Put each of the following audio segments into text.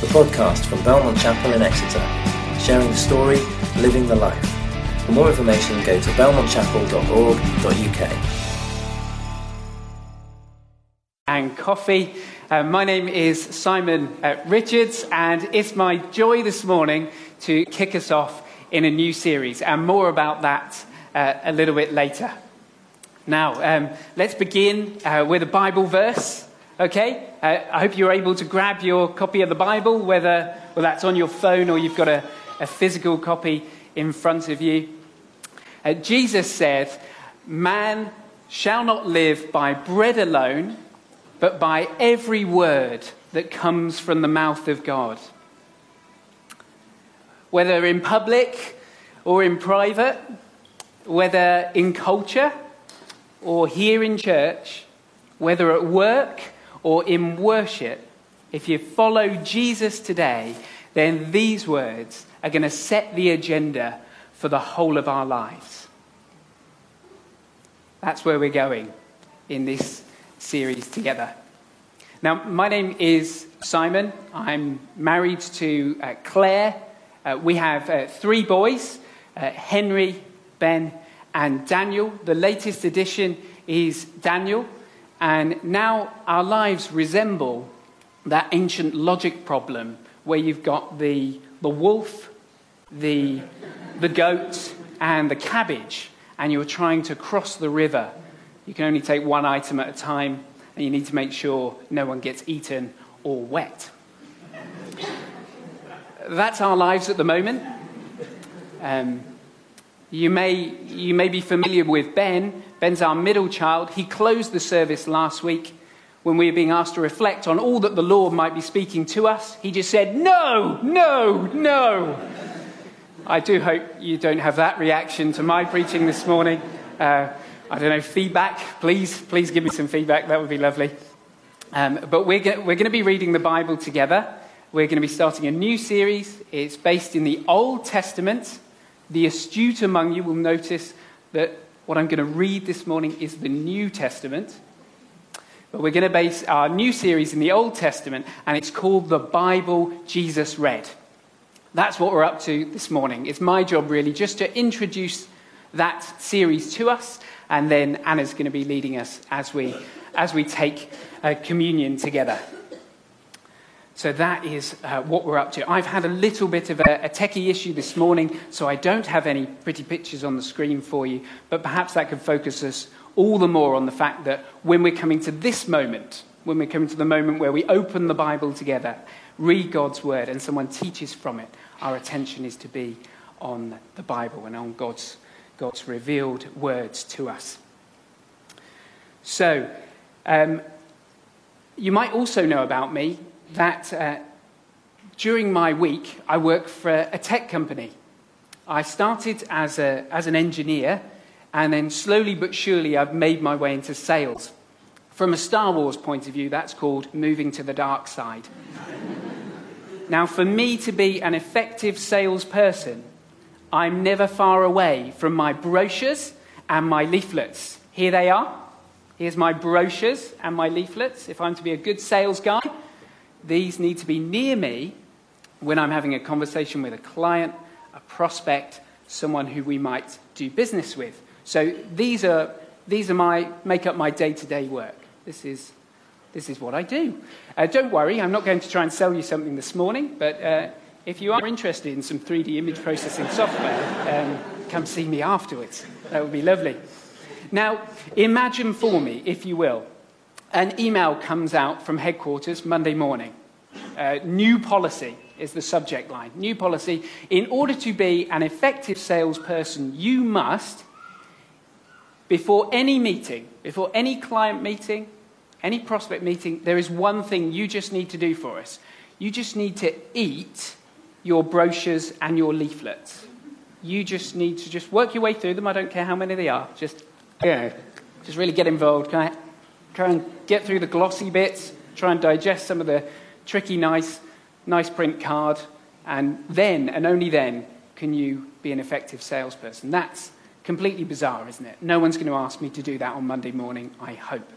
the podcast from Belmont Chapel in Exeter, sharing the story, living the life. For more information, go to belmontchapel.org.uk. And coffee. Uh, my name is Simon uh, Richards, and it's my joy this morning to kick us off in a new series, and more about that uh, a little bit later. Now, um, let's begin uh, with a Bible verse, okay? Uh, I hope you're able to grab your copy of the Bible, whether well, that's on your phone or you've got a, a physical copy in front of you. Uh, Jesus said, Man shall not live by bread alone, but by every word that comes from the mouth of God. Whether in public or in private, whether in culture, or here in church, whether at work or in worship, if you follow Jesus today, then these words are going to set the agenda for the whole of our lives. That's where we're going in this series together. Now, my name is Simon. I'm married to uh, Claire. Uh, we have uh, three boys uh, Henry, Ben, and Daniel. The latest addition is Daniel. And now our lives resemble that ancient logic problem where you've got the, the wolf, the, the goat, and the cabbage, and you're trying to cross the river. You can only take one item at a time, and you need to make sure no one gets eaten or wet. That's our lives at the moment. Um, you may, you may be familiar with Ben. Ben's our middle child. He closed the service last week when we were being asked to reflect on all that the Lord might be speaking to us. He just said, No, no, no. I do hope you don't have that reaction to my preaching this morning. Uh, I don't know, feedback, please, please give me some feedback. That would be lovely. Um, but we're, go- we're going to be reading the Bible together. We're going to be starting a new series. It's based in the Old Testament. The astute among you will notice that what I'm going to read this morning is the New Testament. But we're going to base our new series in the Old Testament, and it's called The Bible Jesus Read. That's what we're up to this morning. It's my job, really, just to introduce that series to us, and then Anna's going to be leading us as we, as we take uh, communion together. So that is uh, what we're up to. I've had a little bit of a, a techie issue this morning, so I don't have any pretty pictures on the screen for you, but perhaps that could focus us all the more on the fact that when we're coming to this moment, when we're coming to the moment where we open the Bible together, read God's word, and someone teaches from it, our attention is to be on the Bible and on God's, God's revealed words to us. So, um, you might also know about me that uh, during my week, I work for a tech company. I started as, a, as an engineer, and then slowly but surely, I've made my way into sales. From a Star Wars point of view, that's called moving to the dark side. now, for me to be an effective salesperson, I'm never far away from my brochures and my leaflets. Here they are. Here's my brochures and my leaflets. If I'm to be a good sales guy, these need to be near me when I'm having a conversation with a client, a prospect, someone who we might do business with. So these are, these are my, make up my day to day work. This is, this is what I do. Uh, don't worry, I'm not going to try and sell you something this morning, but uh, if you are interested in some 3D image processing software, um, come see me afterwards. That would be lovely. Now, imagine for me, if you will, an email comes out from headquarters Monday morning. Uh, new policy is the subject line. New policy. In order to be an effective salesperson, you must, before any meeting, before any client meeting, any prospect meeting, there is one thing you just need to do for us. You just need to eat your brochures and your leaflets. You just need to just work your way through them. I don't care how many they are. Just, know, just really get involved. Can I Try and get through the glossy bits, try and digest some of the tricky, nice, nice print card, and then, and only then, can you be an effective salesperson. That's completely bizarre, isn't it? No one's going to ask me to do that on Monday morning, I hope.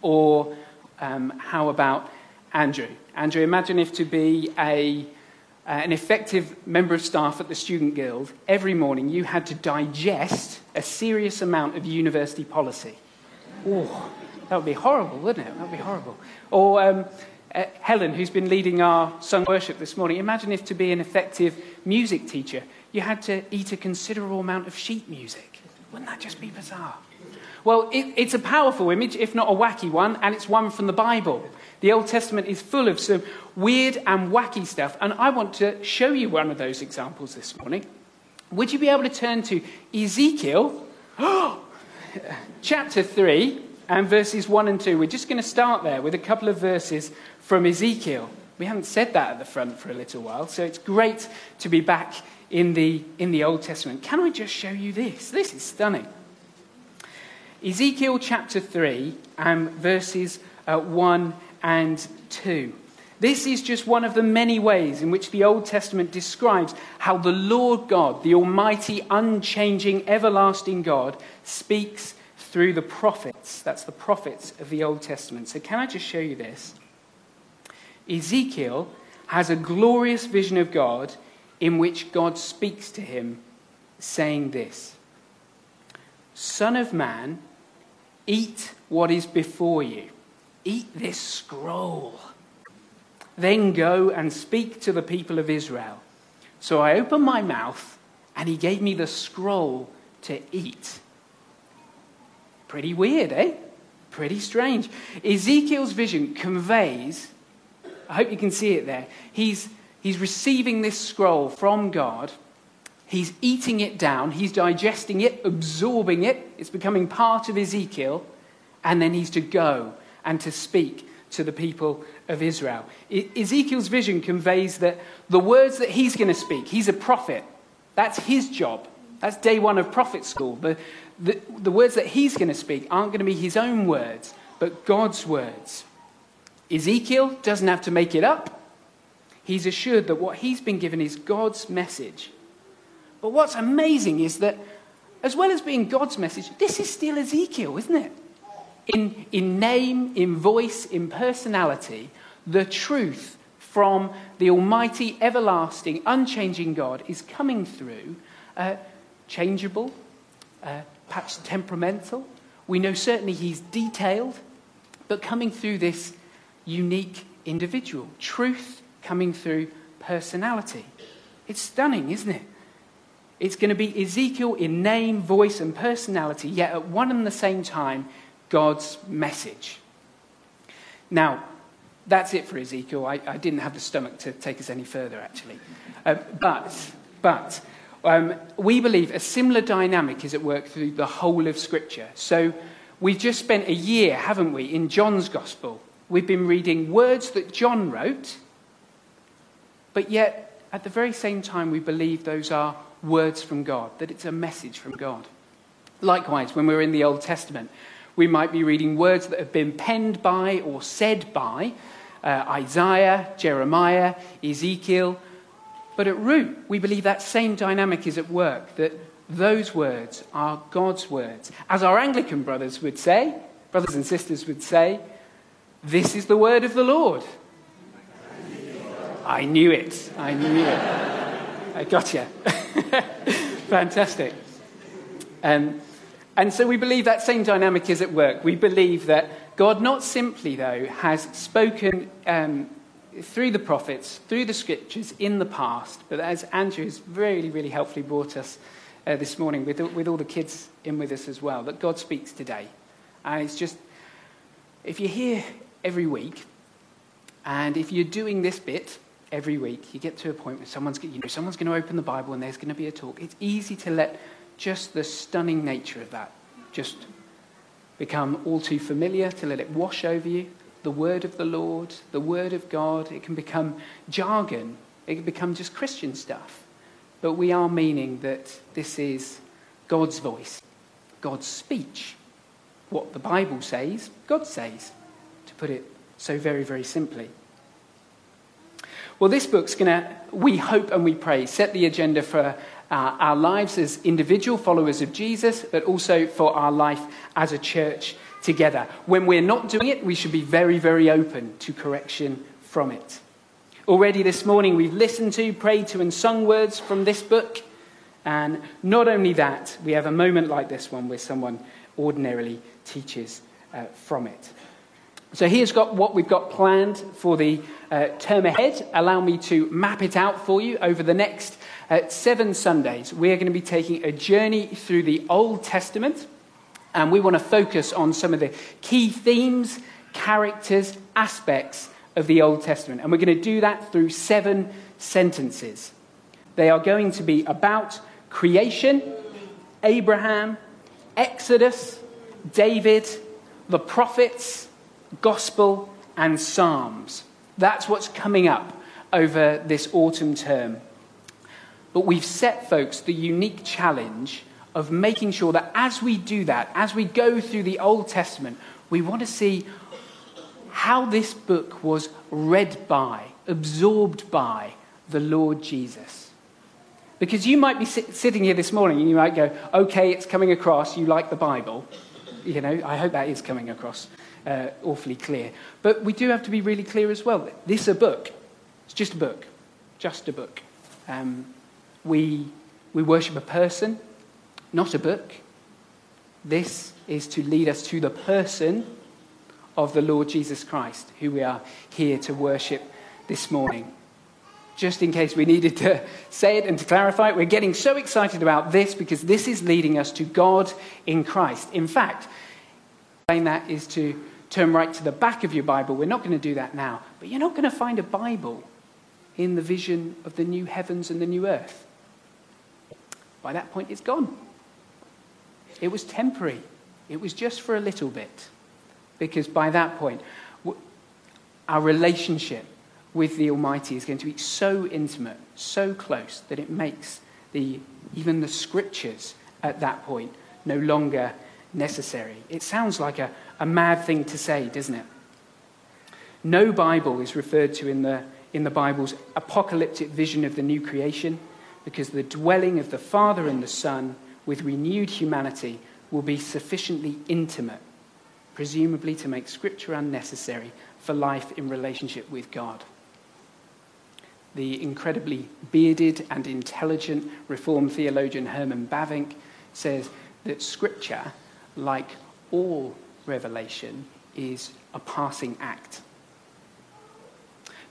Or um, how about Andrew? Andrew, imagine if to be a, uh, an effective member of staff at the Student Guild, every morning you had to digest a serious amount of university policy. Oh, that would be horrible, wouldn't it? That would be horrible. Or um, uh, Helen, who's been leading our sung worship this morning, imagine if to be an effective music teacher, you had to eat a considerable amount of sheet music. Wouldn't that just be bizarre? Well, it, it's a powerful image, if not a wacky one, and it's one from the Bible. The Old Testament is full of some weird and wacky stuff, and I want to show you one of those examples this morning. Would you be able to turn to Ezekiel chapter 3 and verses 1 and 2? We're just going to start there with a couple of verses from Ezekiel. We haven't said that at the front for a little while, so it's great to be back in the, in the Old Testament. Can I just show you this? This is stunning. Ezekiel chapter 3 and verses uh, 1 and 2. This is just one of the many ways in which the Old Testament describes how the Lord God, the Almighty, unchanging, everlasting God, speaks through the prophets. That's the prophets of the Old Testament. So, can I just show you this? Ezekiel has a glorious vision of God in which God speaks to him, saying this Son of man, Eat what is before you. Eat this scroll. Then go and speak to the people of Israel. So I opened my mouth, and he gave me the scroll to eat. Pretty weird, eh? Pretty strange. Ezekiel's vision conveys, I hope you can see it there. He's, he's receiving this scroll from God He's eating it down, he's digesting it, absorbing it, it's becoming part of Ezekiel, and then he's to go and to speak to the people of Israel. Ezekiel's vision conveys that the words that he's going to speak, he's a prophet. That's his job. That's day one of prophet school. The, the, the words that he's going to speak aren't going to be his own words, but God's words. Ezekiel doesn't have to make it up. He's assured that what he's been given is God's message but what's amazing is that, as well as being God's message, this is still Ezekiel, isn't it? In, in name, in voice, in personality, the truth from the Almighty, everlasting, unchanging God is coming through, uh, changeable, uh, perhaps temperamental. We know certainly he's detailed, but coming through this unique individual. Truth coming through personality. It's stunning, isn't it? It's going to be Ezekiel in name, voice, and personality, yet at one and the same time, God's message. Now, that's it for Ezekiel. I, I didn't have the stomach to take us any further, actually. Uh, but, but um, we believe a similar dynamic is at work through the whole of Scripture. So we've just spent a year, haven't we, in John's Gospel. We've been reading words that John wrote, but yet at the very same time, we believe those are words from God, that it's a message from God. Likewise, when we're in the Old Testament, we might be reading words that have been penned by or said by uh, Isaiah, Jeremiah, Ezekiel. But at root, we believe that same dynamic is at work, that those words are God's words. As our Anglican brothers would say, brothers and sisters would say, this is the word of the Lord. I knew it. I knew it. I got you. Fantastic. Um, and so we believe that same dynamic is at work. We believe that God not simply, though, has spoken um, through the prophets, through the scriptures in the past, but as Andrew has really, really helpfully brought us uh, this morning with, with all the kids in with us as well, that God speaks today. And it's just, if you're here every week, and if you're doing this bit, every week, you get to a point where someone's, you know, someone's going to open the Bible and there's going to be a talk. It's easy to let just the stunning nature of that just become all too familiar, to let it wash over you. The word of the Lord, the word of God, it can become jargon. It can become just Christian stuff. But we are meaning that this is God's voice, God's speech. What the Bible says, God says, to put it so very, very simply. Well, this book's going to, we hope and we pray, set the agenda for uh, our lives as individual followers of Jesus, but also for our life as a church together. When we're not doing it, we should be very, very open to correction from it. Already this morning, we've listened to, prayed to, and sung words from this book. And not only that, we have a moment like this one where someone ordinarily teaches uh, from it. So here's got what we've got planned for the uh, term ahead. Allow me to map it out for you over the next uh, seven Sundays. We're going to be taking a journey through the Old Testament, and we want to focus on some of the key themes, characters, aspects of the Old Testament. And we're going to do that through seven sentences. They are going to be about creation, Abraham, Exodus, David, the prophets, gospel, and psalms. That's what's coming up over this autumn term. But we've set, folks, the unique challenge of making sure that as we do that, as we go through the Old Testament, we want to see how this book was read by, absorbed by the Lord Jesus. Because you might be sit- sitting here this morning and you might go, okay, it's coming across, you like the Bible. You know, I hope that is coming across uh, awfully clear. But we do have to be really clear as well. This is a book. It's just a book. Just a book. Um, we, we worship a person, not a book. This is to lead us to the person of the Lord Jesus Christ, who we are here to worship this morning. Just in case we needed to say it and to clarify it, we're getting so excited about this because this is leading us to God in Christ. In fact, saying that is to turn right to the back of your Bible. We're not going to do that now, but you're not going to find a Bible in the vision of the new heavens and the new earth. By that point, it's gone. It was temporary, it was just for a little bit. Because by that point, our relationship with the Almighty is going to be so intimate, so close, that it makes the, even the scriptures at that point no longer necessary. It sounds like a, a mad thing to say, doesn't it? No Bible is referred to in the, in the Bible's apocalyptic vision of the new creation because the dwelling of the Father and the Son with renewed humanity will be sufficiently intimate presumably to make Scripture unnecessary for life in relationship with God. The incredibly bearded and intelligent Reformed theologian Herman Bavinck says that Scripture, like all revelation, is a passing act.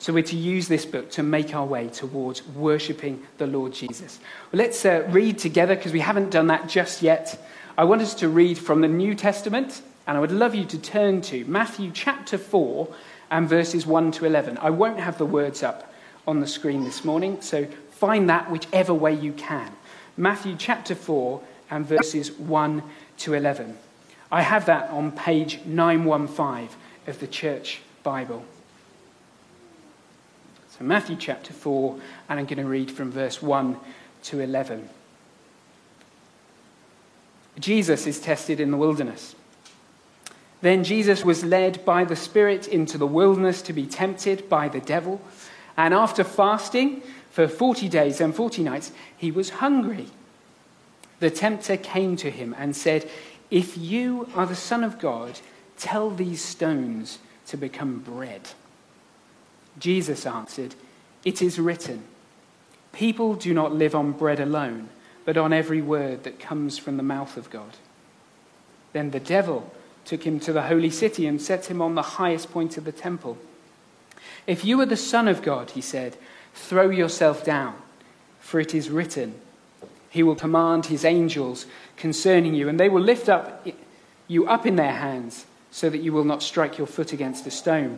So we're to use this book to make our way towards worshipping the Lord Jesus. Well, let's uh, read together because we haven't done that just yet. I want us to read from the New Testament and I would love you to turn to Matthew chapter 4 and verses 1 to 11. I won't have the words up on the screen this morning, so find that whichever way you can. Matthew chapter 4 and verses 1 to 11. I have that on page 915 of the Church Bible. Matthew chapter 4, and I'm going to read from verse 1 to 11. Jesus is tested in the wilderness. Then Jesus was led by the Spirit into the wilderness to be tempted by the devil. And after fasting for 40 days and 40 nights, he was hungry. The tempter came to him and said, If you are the Son of God, tell these stones to become bread. Jesus answered, It is written, People do not live on bread alone, but on every word that comes from the mouth of God. Then the devil took him to the holy city and set him on the highest point of the temple. If you are the Son of God, he said, throw yourself down, for it is written, He will command His angels concerning you, and they will lift up you up in their hands, so that you will not strike your foot against a stone.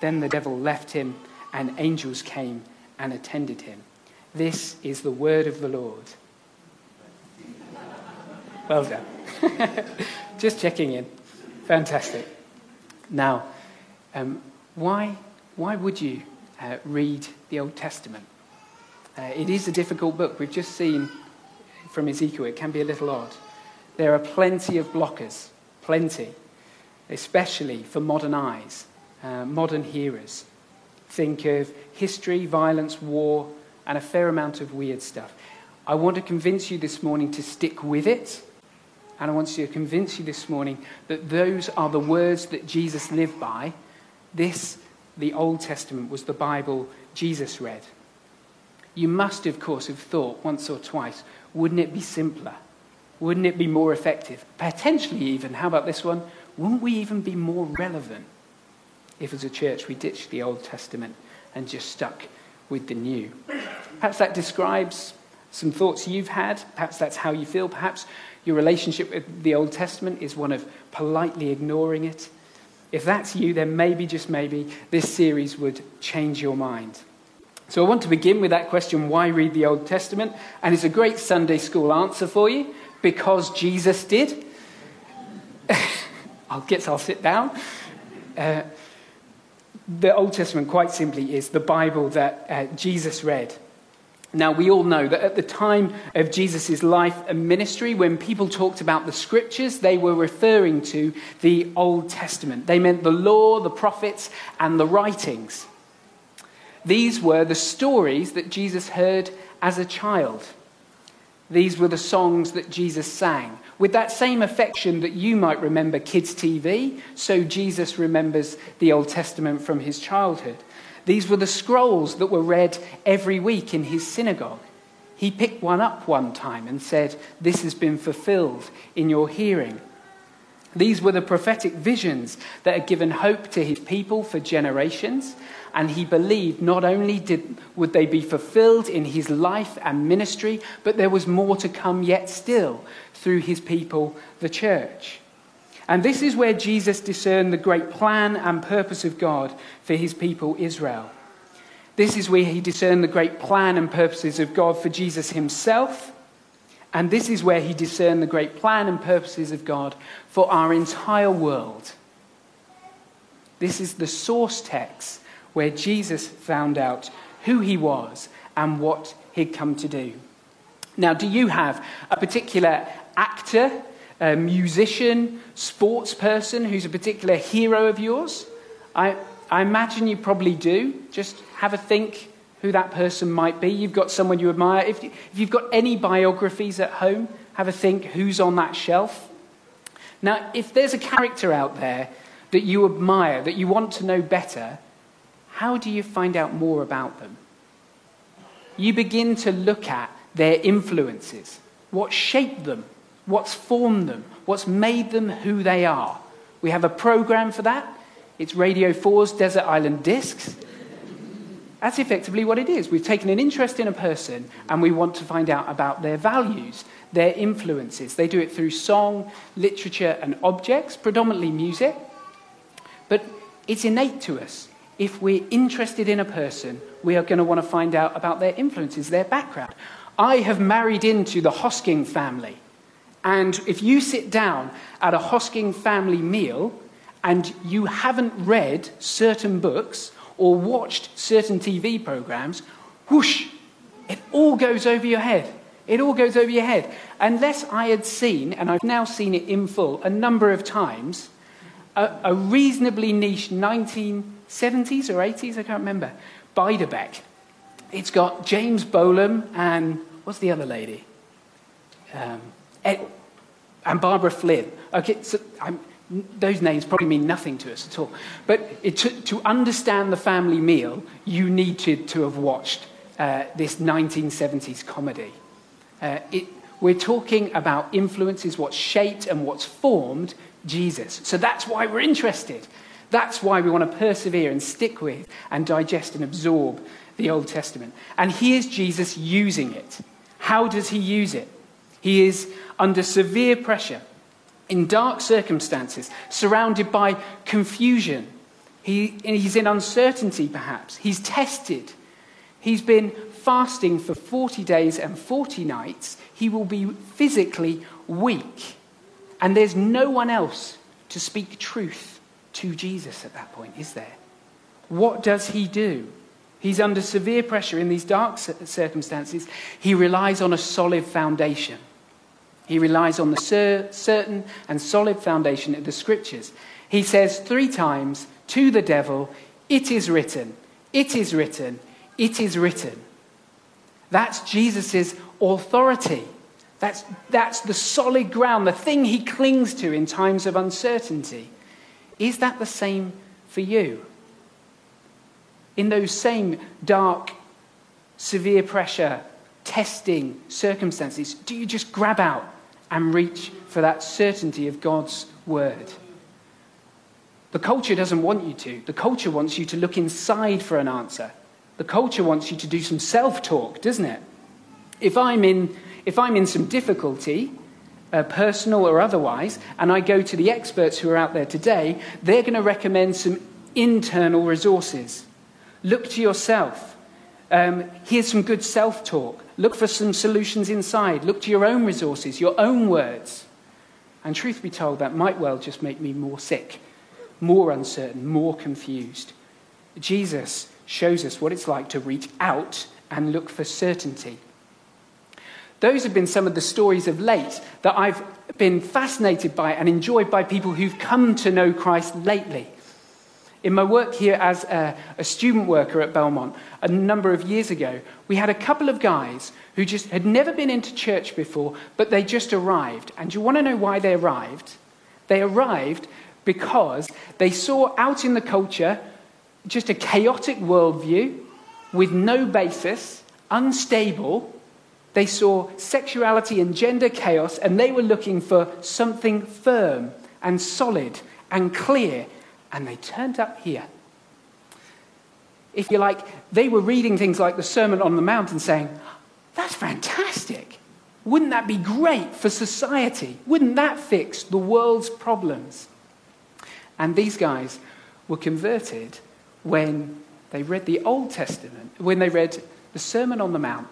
Then the devil left him, and angels came and attended him. This is the word of the Lord. Well done. Just checking in. Fantastic. Now, um, why, why would you uh, read the Old Testament. Uh, it is a difficult book. We've just seen from Ezekiel, it can be a little odd. There are plenty of blockers, plenty, especially for modern eyes, uh, modern hearers. Think of history, violence, war, and a fair amount of weird stuff. I want to convince you this morning to stick with it. And I want to convince you this morning that those are the words that Jesus lived by. This, the Old Testament, was the Bible Jesus read. You must, of course, have thought once or twice wouldn't it be simpler? Wouldn't it be more effective? Potentially, even, how about this one? Wouldn't we even be more relevant if, as a church, we ditched the Old Testament and just stuck with the new? Perhaps that describes some thoughts you've had. Perhaps that's how you feel. Perhaps your relationship with the Old Testament is one of politely ignoring it. If that's you, then maybe, just maybe, this series would change your mind. So I want to begin with that question why read the Old Testament? And it's a great Sunday school answer for you because Jesus did. I guess I'll sit down. Uh, the Old Testament, quite simply, is the Bible that uh, Jesus read. Now, we all know that at the time of Jesus' life and ministry, when people talked about the scriptures, they were referring to the Old Testament. They meant the law, the prophets, and the writings. These were the stories that Jesus heard as a child. These were the songs that Jesus sang. With that same affection that you might remember kids' TV, so Jesus remembers the Old Testament from his childhood. These were the scrolls that were read every week in his synagogue. He picked one up one time and said, This has been fulfilled in your hearing. These were the prophetic visions that had given hope to his people for generations, and he believed not only did, would they be fulfilled in his life and ministry, but there was more to come yet still through his people, the church. And this is where Jesus discerned the great plan and purpose of God for his people, Israel. This is where he discerned the great plan and purposes of God for Jesus himself and this is where he discerned the great plan and purposes of God for our entire world. This is the source text where Jesus found out who he was and what he'd come to do. Now, do you have a particular actor, a musician, sports person who's a particular hero of yours? I, I imagine you probably do. Just have a think who that person might be. You've got someone you admire. If, if you've got any biographies at home, have a think who's on that shelf. Now, if there's a character out there that you admire, that you want to know better, how do you find out more about them? You begin to look at their influences, what shaped them, what's formed them, what's made them who they are. We have a program for that. It's Radio 4's Desert Island Discs. That's effectively what it is. We've taken an interest in a person and we want to find out about their values, their influences. They do it through song, literature, and objects, predominantly music. But it's innate to us. If we're interested in a person, we are going to want to find out about their influences, their background. I have married into the Hosking family. And if you sit down at a Hosking family meal and you haven't read certain books, or watched certain TV programs, whoosh, it all goes over your head. It all goes over your head. Unless I had seen, and I've now seen it in full a number of times, a, a reasonably niche 1970s or 80s, I can't remember, Beiderbecke. It's got James Bolam and what's the other lady? Um, Ed, and Barbara Flynn. Okay, so I'm, those names probably mean nothing to us at all. But it, to, to, understand the family meal, you need to, to have watched uh, this 1970s comedy. Uh, it, we're talking about influences, what's shaped and what's formed Jesus. So that's why we're interested. That's why we want to persevere and stick with and digest and absorb the Old Testament. And here's Jesus using it. How does he use it? He is under severe pressure in dark circumstances, surrounded by confusion. He, he's in uncertainty, perhaps. He's tested. He's been fasting for 40 days and 40 nights. He will be physically weak. And there's no one else to speak truth to Jesus at that point, is there? What does he do? He's under severe pressure in these dark circumstances. He relies on a solid foundation. He relies on the certain and solid foundation of the scriptures. He says three times to the devil, It is written, it is written, it is written. That's Jesus' authority. That's, that's the solid ground, the thing he clings to in times of uncertainty. Is that the same for you? In those same dark, severe pressure, testing circumstances, do you just grab out and reach for that certainty of God's word? The culture doesn't want you to. The culture wants you to look inside for an answer. The culture wants you to do some self talk, doesn't it? If I'm in, if I'm in some difficulty, uh, personal or otherwise, and I go to the experts who are out there today, they're going to recommend some internal resources. Look to yourself. Um, here's some good self talk. Look for some solutions inside. Look to your own resources, your own words. And truth be told, that might well just make me more sick more uncertain, more confused. Jesus shows us what it's like to reach out and look for certainty. Those have been some of the stories of late that I've been fascinated by and enjoyed by people who've come to know Christ lately. In my work here as a, a, student worker at Belmont a number of years ago, we had a couple of guys who just had never been into church before, but they just arrived. And you want to know why they arrived? They arrived because they saw out in the culture just a chaotic worldview with no basis, unstable. They saw sexuality and gender chaos, and they were looking for something firm and solid and clear, and they turned up here. If you like, they were reading things like the Sermon on the Mount and saying, That's fantastic. Wouldn't that be great for society? Wouldn't that fix the world's problems? And these guys were converted when they read the Old Testament, when they read the Sermon on the Mount,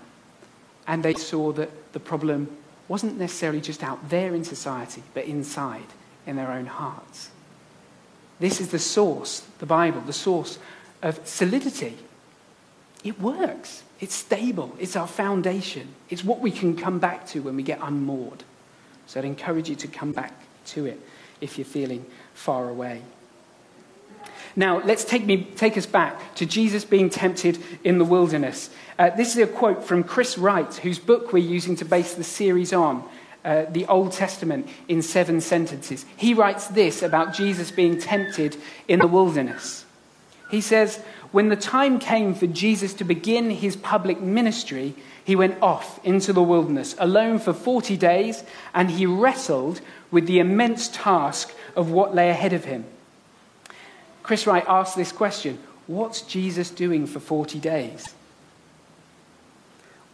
and they saw that the problem wasn't necessarily just out there in society, but inside, in their own hearts. This is the source, the Bible, the source of solidity. It works. It's stable. It's our foundation. It's what we can come back to when we get unmoored. So I'd encourage you to come back to it if you're feeling far away. Now, let's take, me, take us back to Jesus being tempted in the wilderness. Uh, this is a quote from Chris Wright, whose book we're using to base the series on, uh, the Old Testament in seven sentences. He writes this about Jesus being tempted in the wilderness. He says, When the time came for Jesus to begin his public ministry, he went off into the wilderness alone for 40 days, and he wrestled with the immense task of what lay ahead of him. Chris Wright asked this question What's Jesus doing for 40 days?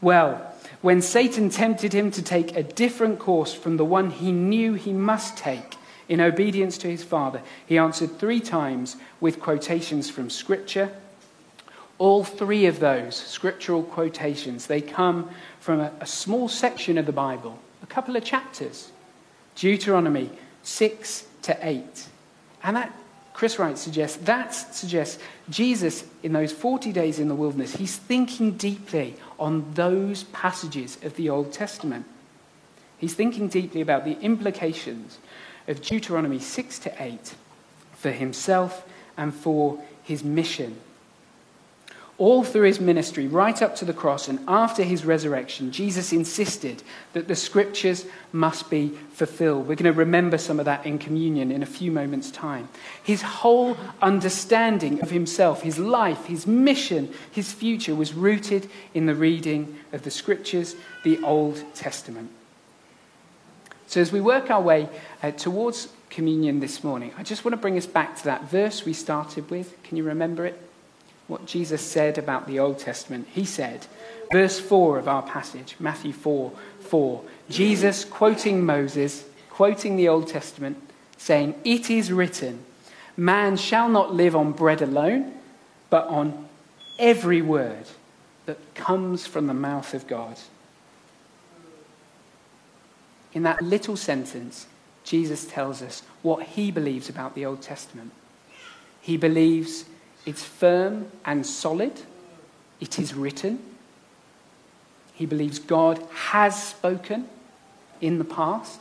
Well, when Satan tempted him to take a different course from the one he knew he must take in obedience to his Father, he answered three times with quotations from Scripture. All three of those scriptural quotations, they come from a, a small section of the Bible, a couple of chapters. Deuteronomy 6 to 8. And that, Chris Wright suggests, that suggests Jesus, in those 40 days in the wilderness, he's thinking deeply on those passages of the Old Testament. He's thinking deeply about the implications of Deuteronomy 6 to 8 for himself and for his mission all through his ministry, right up to the cross and after his resurrection, Jesus insisted that the scriptures must be fulfilled. We're going to remember some of that in communion in a few moments' time. His whole understanding of himself, his life, his mission, his future was rooted in the reading of the scriptures, the Old Testament. So, as we work our way uh, towards communion this morning, I just want to bring us back to that verse we started with. Can you remember it? What Jesus said about the Old Testament. He said, verse 4 of our passage, Matthew 4 4, Jesus quoting Moses, quoting the Old Testament, saying, It is written, man shall not live on bread alone, but on every word that comes from the mouth of God. In that little sentence, Jesus tells us what he believes about the Old Testament. He believes it's firm and solid. it is written. He believes God has spoken in the past.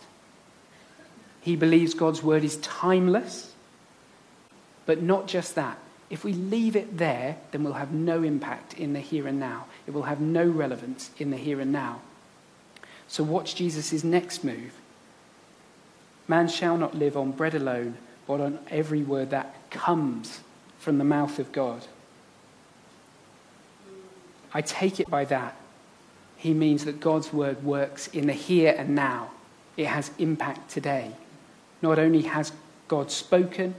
He believes God's word is timeless. But not just that. If we leave it there, then we'll have no impact in the here and now. It will have no relevance in the here and now. So, watch Jesus' next move. Man shall not live on bread alone, but on every word that comes from the mouth of God. I take it by that. He means that God's word works in the here and now. It has impact today. Not only has God spoken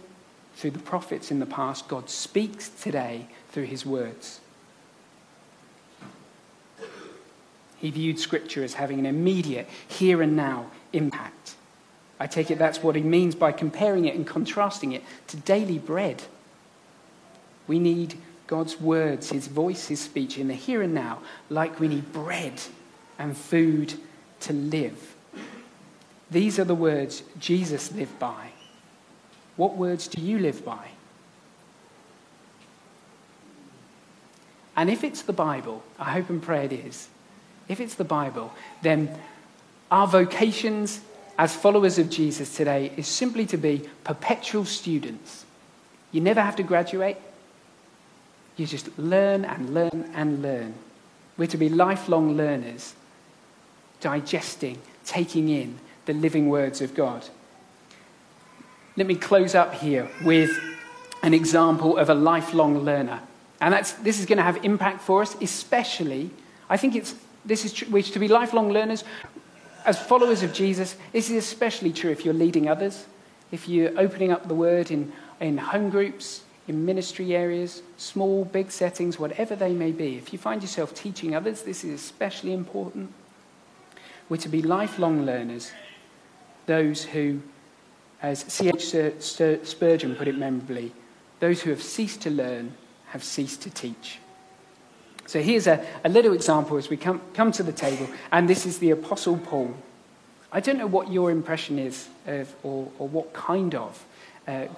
through the prophets in the past, God speaks today through his words. He viewed Scripture as having an immediate, here and now impact. I take it that's what he means by comparing it and contrasting it to daily bread. We need God's words, his voice, his speech in the here and now, like we need bread and food to live. These are the words Jesus lived by. What words do you live by? And if it's the Bible, I hope and pray it is, if it's the Bible, then our vocations as followers of Jesus today is simply to be perpetual students. You never have to graduate. You just learn and learn and learn. We're to be lifelong learners, digesting, taking in, the living words of God. Let me close up here with an example of a lifelong learner. And that's, this is going to have impact for us, especially, I think it's, this is true, to be lifelong learners. As followers of Jesus, this is especially true if you're leading others, if you're opening up the word in, in home groups, in ministry areas, small, big settings, whatever they may be. If you find yourself teaching others, this is especially important. We're to be lifelong learners those who, as C.H. Spurgeon put it memorably, those who have ceased to learn have ceased to teach. So here's a, a little example as we come, come to the table, and this is the Apostle Paul. I don't know what your impression is of, or, or what kind of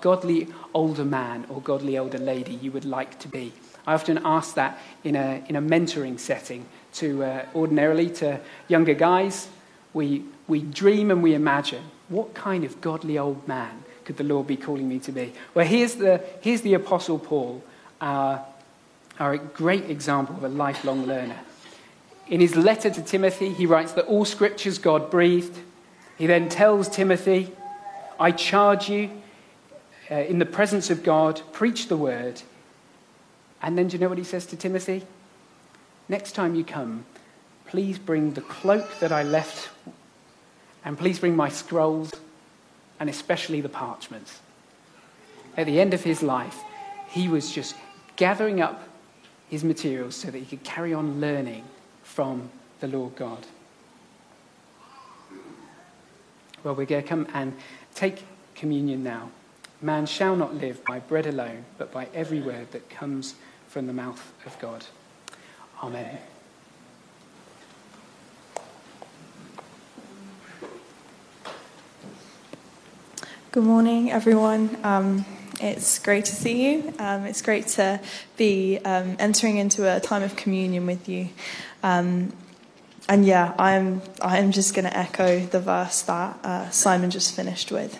godly older man or godly older lady you would like to be. I often ask that in a, in a mentoring setting to uh, ordinarily to younger guys. We we dream and we imagine what kind of godly old man could the Lord be calling me to be? Well, here's the, here's the Apostle Paul, our, our great example of a lifelong learner. In his letter to Timothy, he writes that all scriptures God breathed. He then tells Timothy, I charge you uh, in the presence of God, preach the word. And then do you know what he says to Timothy? Next time you come, please bring the cloak that I left and please bring my scrolls and especially the parchments. At the end of his life, he was just gathering up his materials so that he could carry on learning from the Lord God. Well, we're going to come and take communion now. Man shall not live by bread alone, but by every word that comes from the mouth of God. Amen. Good morning, everyone. Um, it's great to see you. Um, it's great to be um, entering into a time of communion with you. Um, and yeah, I'm I'm just going to echo the verse that uh, Simon just finished with.